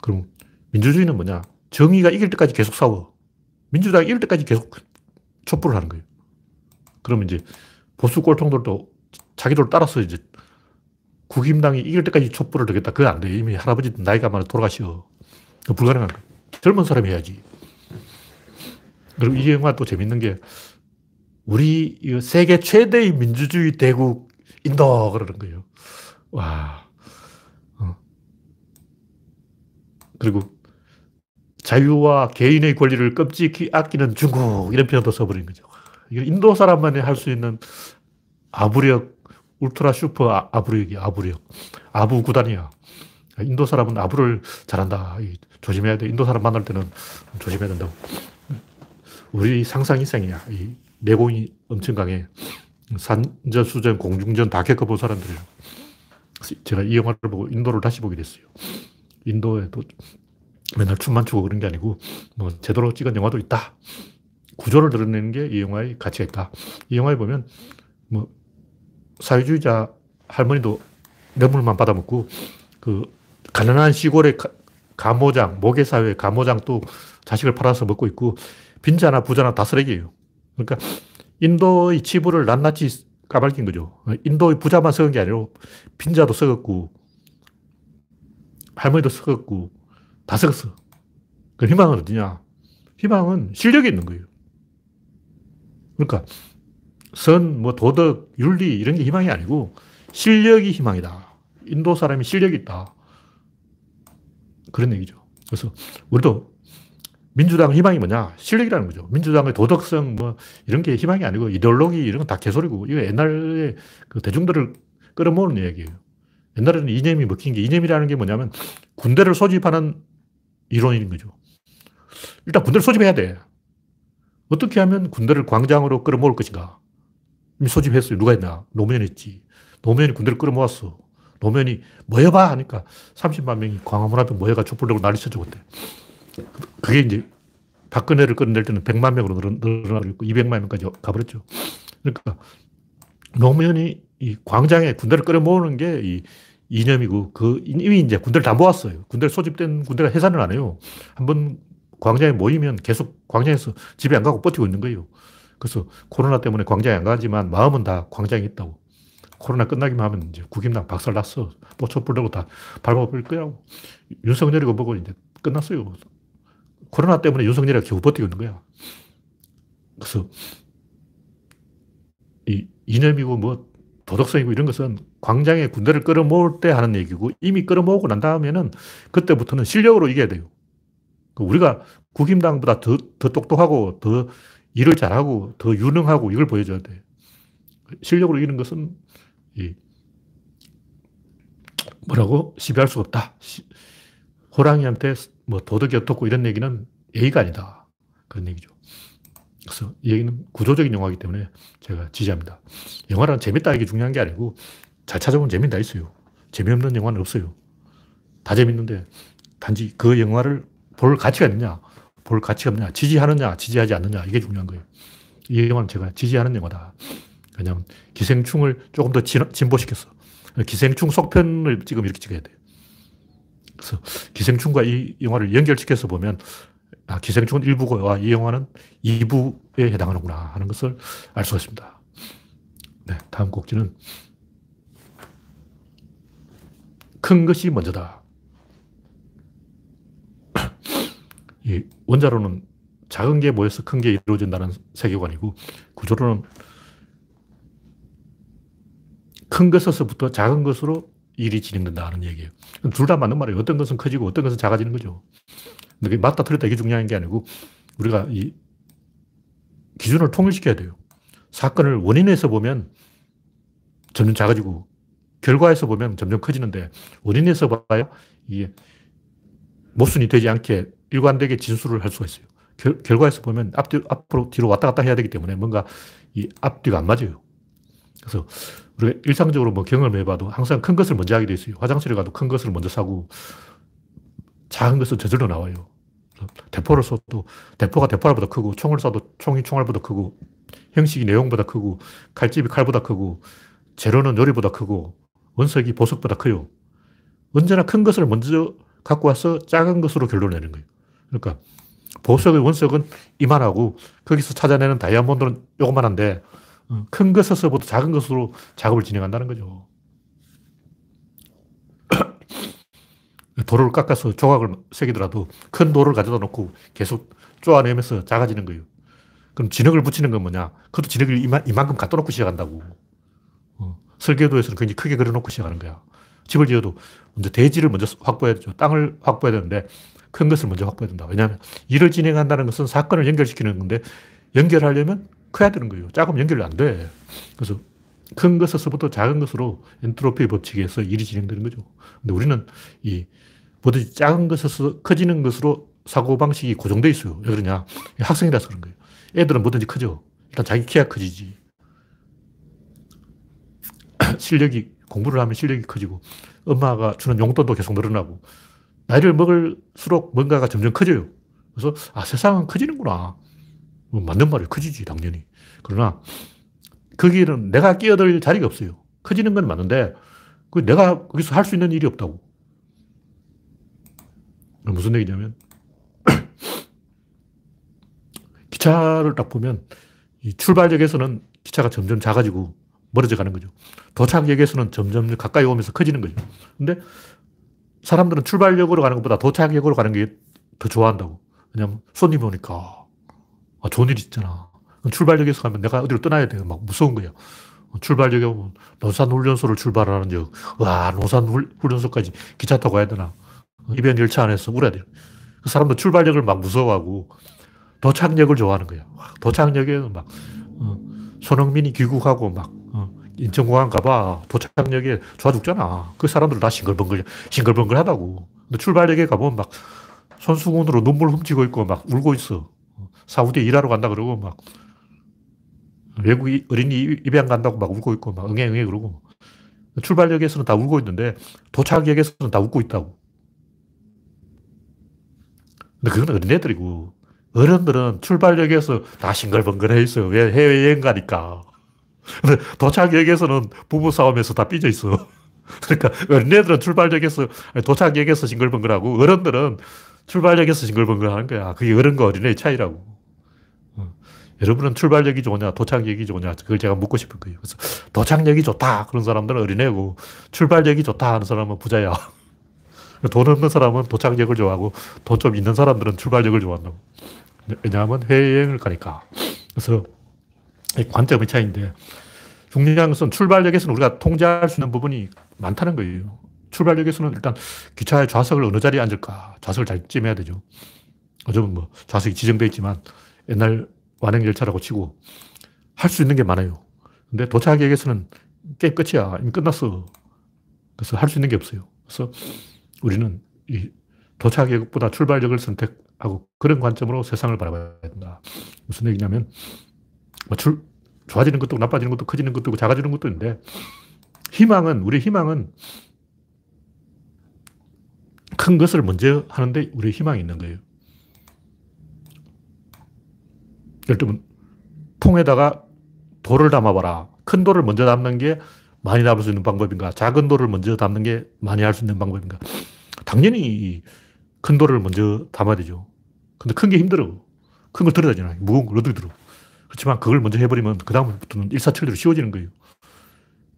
그럼 민주주의는 뭐냐? 정의가 이길 때까지 계속 싸워. 민주당이 이길 때까지 계속 촛불을 하는 거예요. 그러면 이제 보수 꼴통들도 자기들 따라서 이제 국힘당이 이길 때까지 촛불을 들겠다. 그거 안 돼. 이미 할아버지 나이가 많아 돌아가시어. 불가능한 거예요. 젊은 사람이 해야지. 그리고 이 영화 또 재밌는 게 우리 세계 최대의 민주주의 대국 인도 그러는 거예요. 와. 어. 그리고 자유와 개인의 권리를 끔찍히 아끼는 중국 이런 표현도 써버린 거죠. 이게 인도 사람만이 할 수 있는 아부력, 울트라 슈퍼 아, 아부력이 아부력. 아부 구단이야. 인도 사람은 아부를 잘한다. 조심해야 돼. 인도 사람 만날 때는 조심해야 된다고. 우리 상상 이상이야. 이 내공이 엄청 강해. 산전, 수전, 공중전 다 겪어본 사람들이에요. 제가 이 영화를 보고 인도를 다시 보게 됐어요. 인도에도 맨날 춤만 추고 그런 게 아니고, 뭐, 제대로 찍은 영화도 있다. 구조를 드러내는 게 이 영화의 가치가 있다. 이 영화에 보면, 뭐, 사회주의자 할머니도 뇌물만 받아먹고, 그, 가난한 시골의 가모장, 모계사회 가모장 또 자식을 팔아서 먹고 있고, 빈자나 부자나 다 쓰레기예요. 그러니까 인도의 치부를 낱낱이 까발린 거죠. 인도의 부자만 썩은 게 아니고, 빈자도 썩었고, 할머니도 썩었고, 다 썩었어. 그 희망은 어디냐? 희망은 실력이 있는 거예요. 그러니까, 선, 뭐, 도덕, 윤리, 이런 게 희망이 아니고, 실력이 희망이다. 인도 사람이 실력이 있다. 그런 얘기죠. 그래서 우리도 민주당 희망이 뭐냐? 실력이라는 거죠. 민주당의 도덕성 뭐 이런 게 희망이 아니고 이데올로기 이런 건 다 개소리고 이거 옛날에 그 대중들을 끌어모으는 얘기예요. 옛날에는 이념이 먹힌 게 이념이라는 게 뭐냐면 군대를 소집하는 이론인 거죠. 일단 군대를 소집해야 돼. 어떻게 하면 군대를 광장으로 끌어모을 것인가? 이미 소집했어요. 누가 했냐? 노무현이 했지. 노무현이 군대를 끌어모았어. 노무현이 모여봐 하니까 30만 명이 광화문 앞에 모여가 촛불 들고 난리 쳐주었대. 그게 이제 박근혜를 끌어낼 때는 100만 명으로 늘어나고 200만 명까지 가버렸죠. 그러니까 노무현이 이 광장에 군대를 끌어모으는 게 이 이념이고 그 이미 이제 군대를 다 모았어요. 군대를 소집된 군대가 해산을 안 해요. 한번 광장에 모이면 계속 광장에서 집에 안 가고 버티고 있는 거예요. 그래서 코로나 때문에 광장에 안 가지만 마음은 다 광장에 있다고. 코로나 끝나기만 하면 이제 국임당 박살 났어. 또 촛불 들고 다 밟아버릴 거라고. 윤석열이고 뭐고 이제 끝났어요. 코로나 때문에 윤석열이가 겨우 버티고 있는 거야. 그래서 이 이념이고 뭐 도덕성이고 이런 것은 광장에 군대를 끌어모을 때 하는 얘기고 이미 끌어모으고 난 다음에는 그때부터는 실력으로 이겨야 돼요. 그 우리가 국임당보다 더, 더 똑똑하고 더 일을 잘하고 더 유능하고 이걸 보여줘야 돼. 실력으로 이기는 것은 이 뭐라고 시비할 수가 없다. 시, 호랑이한테 뭐 도덕이 어떻고 이런 얘기는 예의가 아니다. 그런 얘기죠. 그래서 이 얘기는 구조적인 영화이기 때문에 제가 지지합니다. 영화는 재밌다 이게 중요한 게 아니고 잘 찾아보면 재미는 다 있어요. 재미없는 영화는 없어요. 다 재밌는데 단지 그 영화를 볼 가치가 있느냐, 볼 가치가 없느냐, 지지하느냐, 지지하지 않느냐 이게 중요한 거예요. 이 영화는 제가 지지하는 영화다. 왜냐하면 기생충을 조금 더 진보시켰어. 기생충 속편을 지금 이렇게 찍어야 돼요. 그래서 기생충과 이 영화를 연결시켜서 보면 아, 기생충은 1부고 아, 이 영화는 2부에 해당하는구나 하는 것을 알 수가 있습니다. 네, 다음 곡지는 큰 것이 먼저다. *clears throat* 이 원자로는 작은 게 모여서 큰 게 이루어진다는 세계관이고 구조로는 큰 것에서부터 작은 것으로 일이 진행된다는 얘기예요. 둘 다 맞는 말이에요. 어떤 것은 커지고 어떤 것은 작아지는 거죠. 근데 맞다 틀렸다 이게 중요한 게 아니고 우리가 이 기준을 통일시켜야 돼요. 사건을 원인에서 보면 점점 작아지고 결과에서 보면 점점 커지는데 원인에서 봐야 이게 모순이 되지 않게 일관되게 진술을 할 수가 있어요. 결, 결과에서 보면 앞뒤, 앞으로 뒤로 왔다 갔다 해야 되기 때문에 뭔가 이 앞뒤가 안 맞아요. 그래서 우리가 일상적으로 뭐 경험해 봐도 항상 큰 것을 먼저 하게 돼 있어요. 화장실에 가도 큰 것을 먼저 사고 작은 것은 저절로 나와요. 대포를 쏴도 대포가 대포알보다 크고 총을 쏴도 총이 총알보다 크고 형식이 내용보다 크고 칼집이 칼보다 크고 재료는 요리보다 크고 원석이 보석보다 커요. 언제나 큰 것을 먼저 갖고 와서 작은 것으로 결론내는 거예요. 그러니까 보석의 원석은 이만하고 거기서 찾아내는 다이아몬드는 요만한데 어, 큰 것에서부터 작은 것으로 작업을 진행한다는 거죠. *coughs* 돌을 깎아서 조각을 새기더라도 큰 돌을 가져다 놓고 계속 쪼아내면서 작아지는 거예요. 그럼 진흙을 붙이는 건 뭐냐? 그것도 진흙을 이만, 이만큼 갖다 놓고 시작한다고. 어, 설계도에서는 굉장히 크게 그려놓고 시작하는 거야. 집을 지어도 먼저 대지를 먼저 확보해야 되죠. 땅을 확보해야 되는데 큰 것을 먼저 확보해야 된다. 왜냐하면 일을 진행한다는 것은 사건을 연결시키는 건데 연결하려면 커야 되는 거예요. 작으면 연결이 안 돼. 그래서 큰 것에서부터 작은 것으로 엔트로피 법칙에서 일이 진행되는 거죠. 근데 우리는 이 뭐든지 작은 것에서 커지는 것으로 사고방식이 고정되어 있어요. 왜 그러냐. 학생이라서 그런 거예요. 애들은 뭐든지 커져. 일단 자기 키가 커지지. 실력이, 공부를 하면 실력이 커지고, 엄마가 주는 용돈도 계속 늘어나고, 나이를 먹을수록 뭔가가 점점 커져요. 그래서, 아, 세상은 커지는구나. 뭐 맞는 말이에요. 커지지, 당연히. 그러나 거기는 내가 끼어들 자리가 없어요. 커지는 건 맞는데 그 내가 거기서 할 수 있는 일이 없다고. 무슨 얘기냐면, *clears throat* 기차를 딱 보면, 이 출발역에서는 기차가 점점 작아지고 멀어져 가는 거죠. 도착역에서는 점점 가까이 오면서 커지는 거죠. 근데 사람들은 출발역으로 가는 것보다 도착역으로 가는 게 더 좋아한다고. 왜냐면 손님이 오니까, 아, 좋은 일 있잖아. 출발역에서 가면 내가 어디로 떠나야 돼. 막 무서운 거야. 출발역에 오면 논산훈련소를 출발하는 역. 와, 논산훈련소까지 기차 타고 가야 되나. 이변 열차 안에서 울어야 돼요. 그 사람도 출발역을 막 무서워하고 도착역을 좋아하는 거야. 도착역에는 막, 어, 손흥민이 귀국하고 막, 어, 인천공항 가봐. 도착역에 좋아 죽잖아. 그 사람들 다 싱글벙글, 싱글벙글 하다고. 근데 출발역에 가보면 막 손수건으로 눈물 훔치고 있고 막 울고 있어. 사우디에 일하러 간다 그러고 막 외국 어린이 입양 간다고 막 울고 있고 막 응애응애 그러고 출발역에서는 다 울고 있는데 도착역에서는 다 웃고 있다고. 근데 그건 어린애들이고 어른들은 출발역에서 다 싱글벙글해 있어요. 왜 해외여행 가니까. 근데 도착역에서는 부부싸움에서 다 삐져 있어. *laughs* 그러니까 어린애들은 출발역에서, 도착역에서 싱글벙글하고 어른들은 출발역에서 싱글벙글 하는 거야. 그게 어른과 어린애의 차이라고. 어. 여러분은 출발역이 좋으냐, 도착역이 좋으냐, 그걸 제가 묻고 싶은 거예요. 그래서 도착역이 좋다. 그런 사람들은 어린애고, 출발역이 좋다 하는 사람은 부자야. *laughs* 돈 없는 사람은 도착역을 좋아하고, 돈 좀 있는 사람들은 출발역을 좋아한다고. 왜냐하면 해외여행을 가니까. 그래서 관점의 차이인데, 중요한 것은 출발역에서는 우리가 통제할 수 있는 부분이 많다는 거예요. 출발역에서는 일단 기차의 좌석을 어느 자리에 앉을까 좌석을 잘 찜해야 되죠. 요즘은 뭐 좌석이 지정되어 있지만 옛날 완행열차라고 치고 할 수 있는 게 많아요. 근데 도착역에서는 게임 끝이야. 이미 끝났어. 그래서 할 수 있는 게 없어요. 그래서 우리는 이 도착역보다 출발역을 선택하고 그런 관점으로 세상을 바라봐야 된다. 무슨 얘기냐면 뭐 출, 좋아지는 것도 나빠지는 것도 커지는 것도 작아지는 것도 있는데 희망은 우리 희망은 큰 것을 먼저 하는데 우리 희망이 있는 거예요. 예를 들면 통에다가 돌을 담아봐라. 큰 돌을 먼저 담는 게 많이 담을 수 있는 방법인가? 작은 돌을 먼저 담는 게 많이 할 수 있는 방법인가? 당연히 큰 돌을 먼저 담아야 되죠. 근데 큰 게 힘들어. 큰 걸 들어야 되잖아. 무거운 걸 어떻게 들어. 그렇지만 그걸 먼저 해버리면 그다음부터는 일사천리로 쉬워지는 거예요.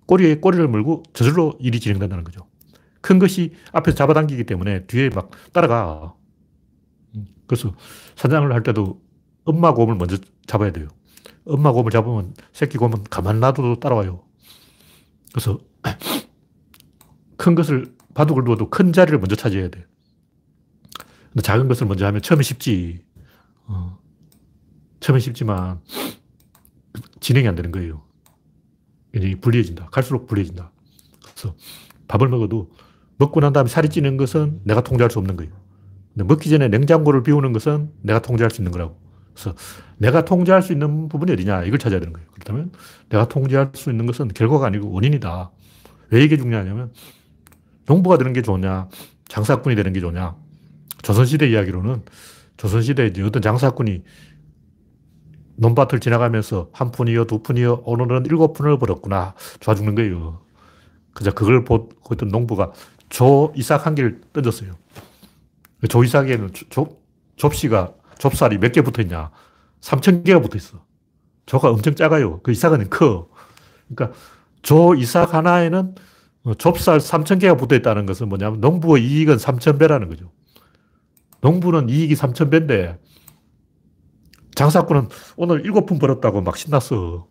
꼬리에 꼬리를 물고 저절로 일이 진행된다는 거죠. 큰 것이 앞에서 잡아당기기 때문에 뒤에 막 따라가. 그래서 사냥을 할 때도 엄마 곰을 먼저 잡아야 돼요. 엄마 곰을 잡으면 새끼 곰은 가만 놔둬도 따라와요. 그래서 *clears throat* 큰 것을 바둑을 두어도 큰 자리를 먼저 차지해야 돼. 근데 작은 것을 먼저 하면 처음에 쉽지. 어. 처음에 쉽지만 진행이 안 되는 거예요. 굉장히 불리해진다. 갈수록 불리해진다. 그래서 밥을 먹어도 먹고 난 다음에 살이 찌는 것은 내가 통제할 수 없는 거예요. 근데 먹기 전에 냉장고를 비우는 것은 내가 통제할 수 있는 거라고. 그래서 내가 통제할 수 있는 부분이 어디냐 이걸 찾아야 되는 거예요. 그렇다면 내가 통제할 수 있는 것은 결과가 아니고 원인이다. 왜 이게 중요하냐면 농부가 되는 게 좋냐, 장사꾼이 되는 게 좋냐. 조선시대 이야기로는 조선시대에 어떤 장사꾼이 논밭을 지나가면서 한 푼이요, 두 푼이요, 오늘은 일곱 푼을 벌었구나. 좋아 죽는 거예요. 그저 그걸 보고 있던 농부가 조 이삭 한 개를 던졌어요. 조 이삭에는 조, 접시가, 좁쌀이 몇 개 붙어 있냐. 3천 개가 붙어 있어. 조가 엄청 작아요. 그 이삭은 커. 그러니까 조 이삭 하나에는 좁쌀 3천 개가 붙어 있다는 것은 뭐냐면 농부의 이익은 3천 배라는 거죠. 농부는 이익이 3천 배인데 장사꾼은 오늘 일곱 푼 벌었다고 막 신났어.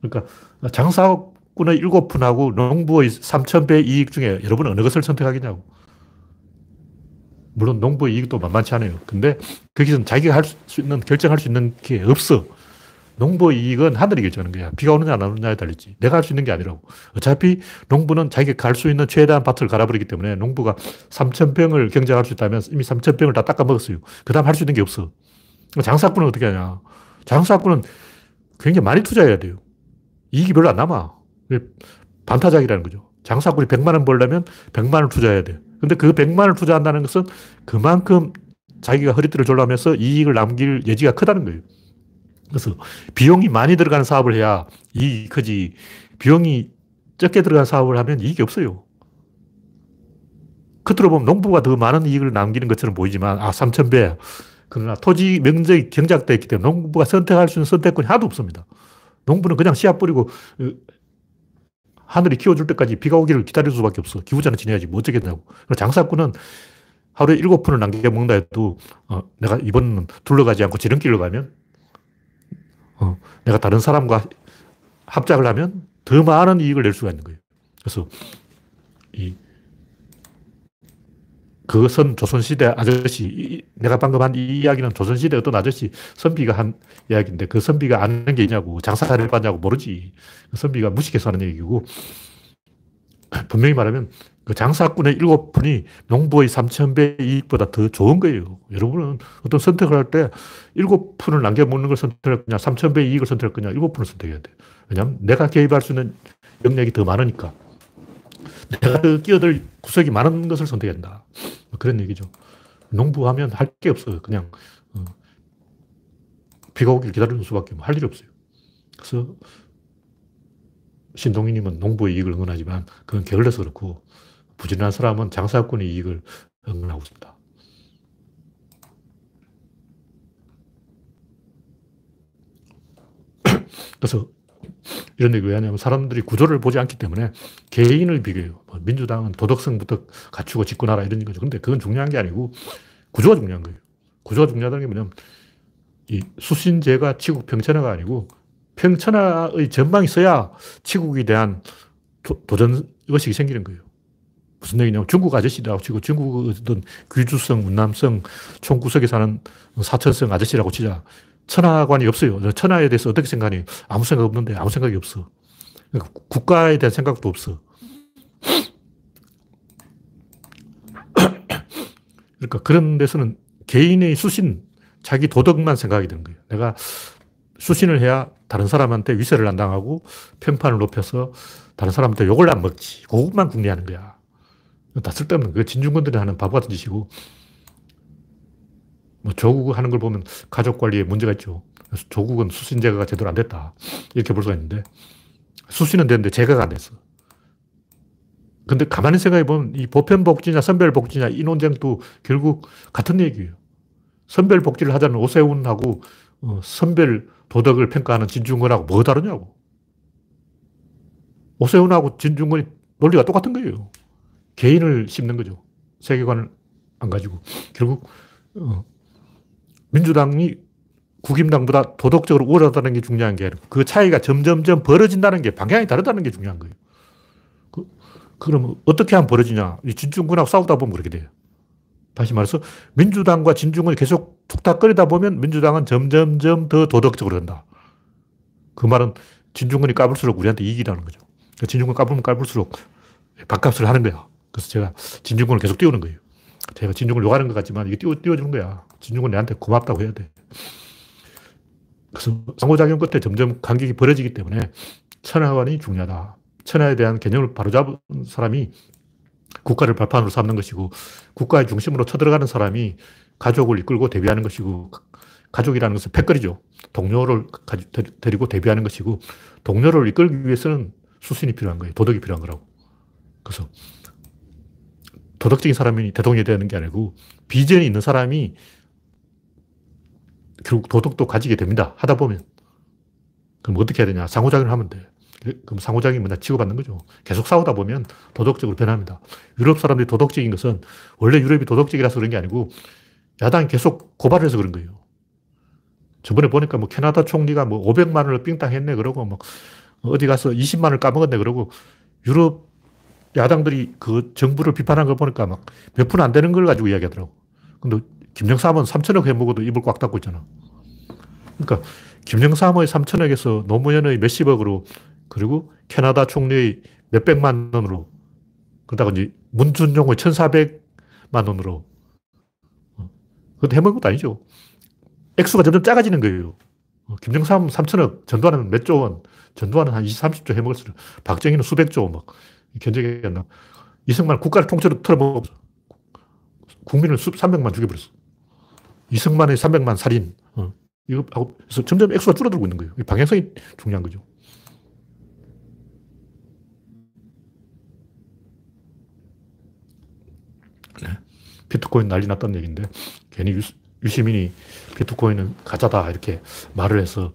그러니까 장사꾼의 일곱 푼하고 농부의 3천 배 이익 중에 여러분은 어느 것을 선택하겠냐고. 물론 농부의 이익도 만만치 않아요. 근데 거기서는 자기가 할 수 있는, 결정할 수 있는 게 없어. 농부의 이익은 하늘이 결정하는 거야. 비가 오느냐 안 오느냐에 달리지. 내가 할 수 있는 게 아니라고. 어차피 농부는 자기가 갈 수 있는 최대한 밭을 갈아버리기 때문에 농부가 3,000평을 경작할 수 있다면 이미 3,000평을 다 닦아 먹었어요. 그 다음 할 수 있는 게 없어. 장사꾼은 어떻게 하냐. 장사꾼은 굉장히 많이 투자해야 돼요. 이익이 별로 안 남아. 반타작이라는 거죠. 장사꾼이 100만 원 벌려면 100만 원 투자해야 돼. 근데 그 100만 원을 투자한다는 것은 그만큼 자기가 허리띠를 졸라면서 이익을 남길 여지가 크다는 거예요. 그래서 비용이 많이 들어가는 사업을 해야 이익이 크지. 비용이 적게 들어간 사업을 하면 이익이 없어요. 겉으로 보면 농부가 더 많은 이익을 남기는 것처럼 보이지만, 아, 3,000배. 그러나 토지 면적이 경작되어 있기 때문에 농부가 선택할 수 있는 선택권이 하나도 없습니다. 농부는 그냥 씨앗 뿌리고 어, 하늘이 키워줄 때까지 비가 오기를 기다릴 수밖에 없어. 기후자는 지내야지 뭐 어쩌겠냐고. 장사꾼은 하루에 일곱 푼을 남겨 먹는다 해도 어, 내가 이번은 둘러가지 않고 지름길로 가면 어, 내가 다른 사람과 합작을 하면 더 많은 이익을 낼 수가 있는 거예요. 그래서 이 그것은 조선시대 아저씨, 내가 방금 한 이 이야기는 조선시대 어떤 아저씨, 선비가 한 이야기인데 그 선비가 아는 게 있냐고, 장사를 봤냐고 모르지. 그 선비가 무식해서 하는 얘기고, *clears throat* 분명히 말하면 그 장사꾼의 일곱 푼이 농부의 3,000배 이익보다 더 좋은 거예요. 여러분은 어떤 선택을 할 때 일곱 푼을 남겨먹는 걸 선택할 거냐, 3,000배 이익을 선택할 거냐, 일곱 푼을 선택해야 돼. 왜냐하면 내가 개입할 수 있는 영역이 더 많으니까. 내가 그 끼어들 구석이 많은 것을 선택해야 한다. 뭐 그런 얘기죠. 농부하면 할 게 없어요. 그냥 어, 비가 오길 기다리는 수밖에 할 일이 없어요. 그래서 신동희님은 농부의 이익을 응원하지만 그건 게을러서 그렇고 부진한 사람은 장사꾼의 이익을 응원하고 있습니다. 그래서 이런 얘기 왜 하냐면 사람들이 구조를 보지 않기 때문에 개인을 비교해요. 뭐 민주당은 도덕성부터 갖추고 집권하라 이런 거죠. 근데 그건 중요한 게 아니고 구조가 중요한 거예요. 구조가 중요하다는 게 뭐냐면 이 수신제가 치국 평천화가 아니고 평천화의 전망이 있어야 치국에 대한 도, 전 의식이 생기는 거예요. 무슨 얘기냐면 중국 아저씨라고 치고 중국 어떤 귀주성, 운남성, 총구석에 사는 사천성 아저씨라고 치자. 천하관이 없어요. 천하에 대해서 어떻게 생각하니? 아무 생각 없는데 아무 생각이 없어. 그러니까 국가에 대한 생각도 없어. *clears throat* 그러니까 그런 데서는 개인의 수신, 자기 도덕만 생각이 되는 거예요. 내가 수신을 해야 다른 사람한테 위세를 안 당하고 평판을 높여서 다른 사람한테 욕을 안 먹지. 그것만 궁리하는 거야. 다 쓸데없는 그 진중권들이 하는 바보 같은 짓이고 뭐 조국 하는 걸 보면 가족 관리에 문제가 있죠. 그래서 조국은 수신 제거가 제대로 안 됐다. 이렇게 볼 수가 있는데 수신은 됐는데 제거가 안 됐어. 근데 가만히 생각해 보면 이 보편 복지냐 선별 복지냐 이 논쟁도 결국 같은 얘기예요. 선별 복지를 하자는 오세훈하고 어, 선별 도덕을 평가하는 진중권하고 뭐 다르냐고. 오세훈하고 진중권이 논리가 똑같은 거예요. 개인을 씹는 거죠. 세계관을 안 가지고. 결국 어, 민주당이 국임당보다 도덕적으로 우월하다는 게 중요한 게 아니고 그 차이가 점점점 벌어진다는 게 방향이 다르다는 게 중요한 거예요. 그, 그럼 어떻게 하면 벌어지냐? 이 진중권하고 싸우다 보면 그렇게 돼요. 다시 말해서 민주당과 진중권이 계속 툭탁거리다 보면 민주당은 점점점 더 도덕적으로 된다. 그 말은 진중권이 까불수록 우리한테 이익이라는 거죠. 그러니까 진중권 까불면 까불수록 밥값을 하는 거야. 그래서 제가 진중권을 계속 띄우는 거예요. 제가 진중권을 욕하는 것 같지만 이게 띄워, 띄워주는 거야. 진중권 내한테 고맙다고 해야 돼. 그래서 상호작용 끝에 점점 간격이 벌어지기 때문에 천하관이 중요하다. 천하에 대한 개념을 바로잡은 사람이 국가를 발판으로 삼는 것이고 국가의 중심으로 쳐들어가는 사람이 가족을 이끌고 대비하는 것이고 가족이라는 것은 패거리죠. 동료를 데리고 대비하는 것이고 동료를 이끌기 위해서는 수신이 필요한 거예요. 도덕이 필요한 거라고. 그래서 도덕적인 사람이 대통령이 되는 게 아니고 비전이 있는 사람이 결국 도덕도 가지게 됩니다. 하다 보면. 그럼 어떻게 해야 되냐? 상호작용을 하면 돼. 그럼 상호작용이 뭐냐? 치고받는 거죠. 계속 싸우다 보면 도덕적으로 변합니다. 유럽 사람들이 도덕적인 것은 원래 유럽이 도덕적이라서 그런 게 아니고 야당이 계속 고발을 해서 그런 거예요. 저번에 보니까 뭐 캐나다 총리가 뭐 500만 원을 삥땅 했네 그러고 뭐 어디 가서 20만 원을 까먹었네 그러고 유럽 야당들이 그 정부를 비판한 걸 보니까 막 몇 푼 안 되는 걸 가지고 이야기하더라고. 근데 김정삼은 3천억 해먹어도 입을 꽉 닫고 있잖아. 그러니까 김정삼의 3천억에서 노무현의 몇십억으로 그리고 캐나다 총리의 몇백만 원으로 그러다가 이제 문준용의 1,400만 원으로 어, 그것도 해먹은 것도 아니죠. 액수가 점점 작아지는 거예요. 어, 김정삼 3천억, 전두환은 몇조 원, 전두환은 한 20, 30조 해먹었어요. 박정희는 수백조 막 견적이 안 나. 이승만 국가를 통째로 털어먹었어. 국민을 수, 300만 죽여버렸어. 이승만의 300만 살인. 어. 이거 하고, 그래서 점점 액수가 줄어들고 있는 거예요. 방향성이 중요한 거죠. 비트코인 난리 났다는 얘기인데 괜히 유, 유시민이 비트코인은 가짜다 이렇게 말을 해서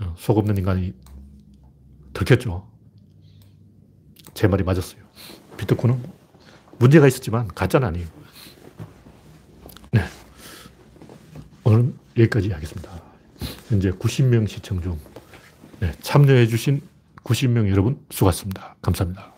어, 속 없는 인간이 들켰죠. 제 말이 맞았어요. 비트코인은 문제가 있었지만 가짜는 아니에요. 네. 오늘 여기까지 하겠습니다. 현재 90명 시청 중 네, 참여해 주신 90명 여러분 수고하셨습니다. 감사합니다.